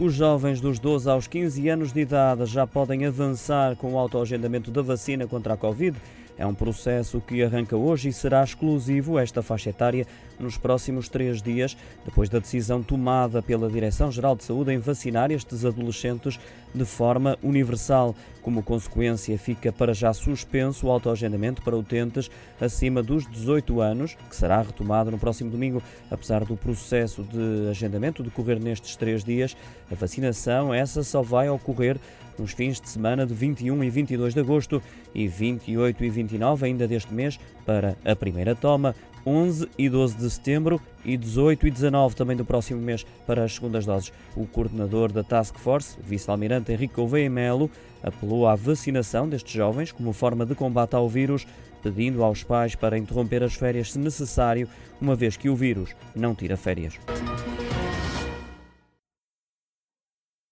Os jovens dos 12 aos 15 anos de idade já podem avançar com o autoagendamento da vacina contra a Covid. É um processo que arranca hoje e será exclusivo esta faixa etária nos próximos três dias, depois da decisão tomada pela Direção-Geral de Saúde em vacinar estes adolescentes de forma universal. Como consequência, fica para já suspenso o autoagendamento para utentes acima dos 18 anos, que será retomado no próximo domingo. Apesar do processo de agendamento decorrer nestes três dias, a vacinação, essa só vai ocorrer nos fins de semana de 21 e 22 de agosto e 28 e 29 ainda deste mês para a primeira toma, 11 e 12 de setembro e 18 e 19 também do próximo mês para as segundas doses. O coordenador da Task Force, vice-almirante Henrique Gouveia Melo, apelou à vacinação destes jovens como forma de combate ao vírus, pedindo aos pais para interromper as férias se necessário, uma vez que o vírus não tira férias.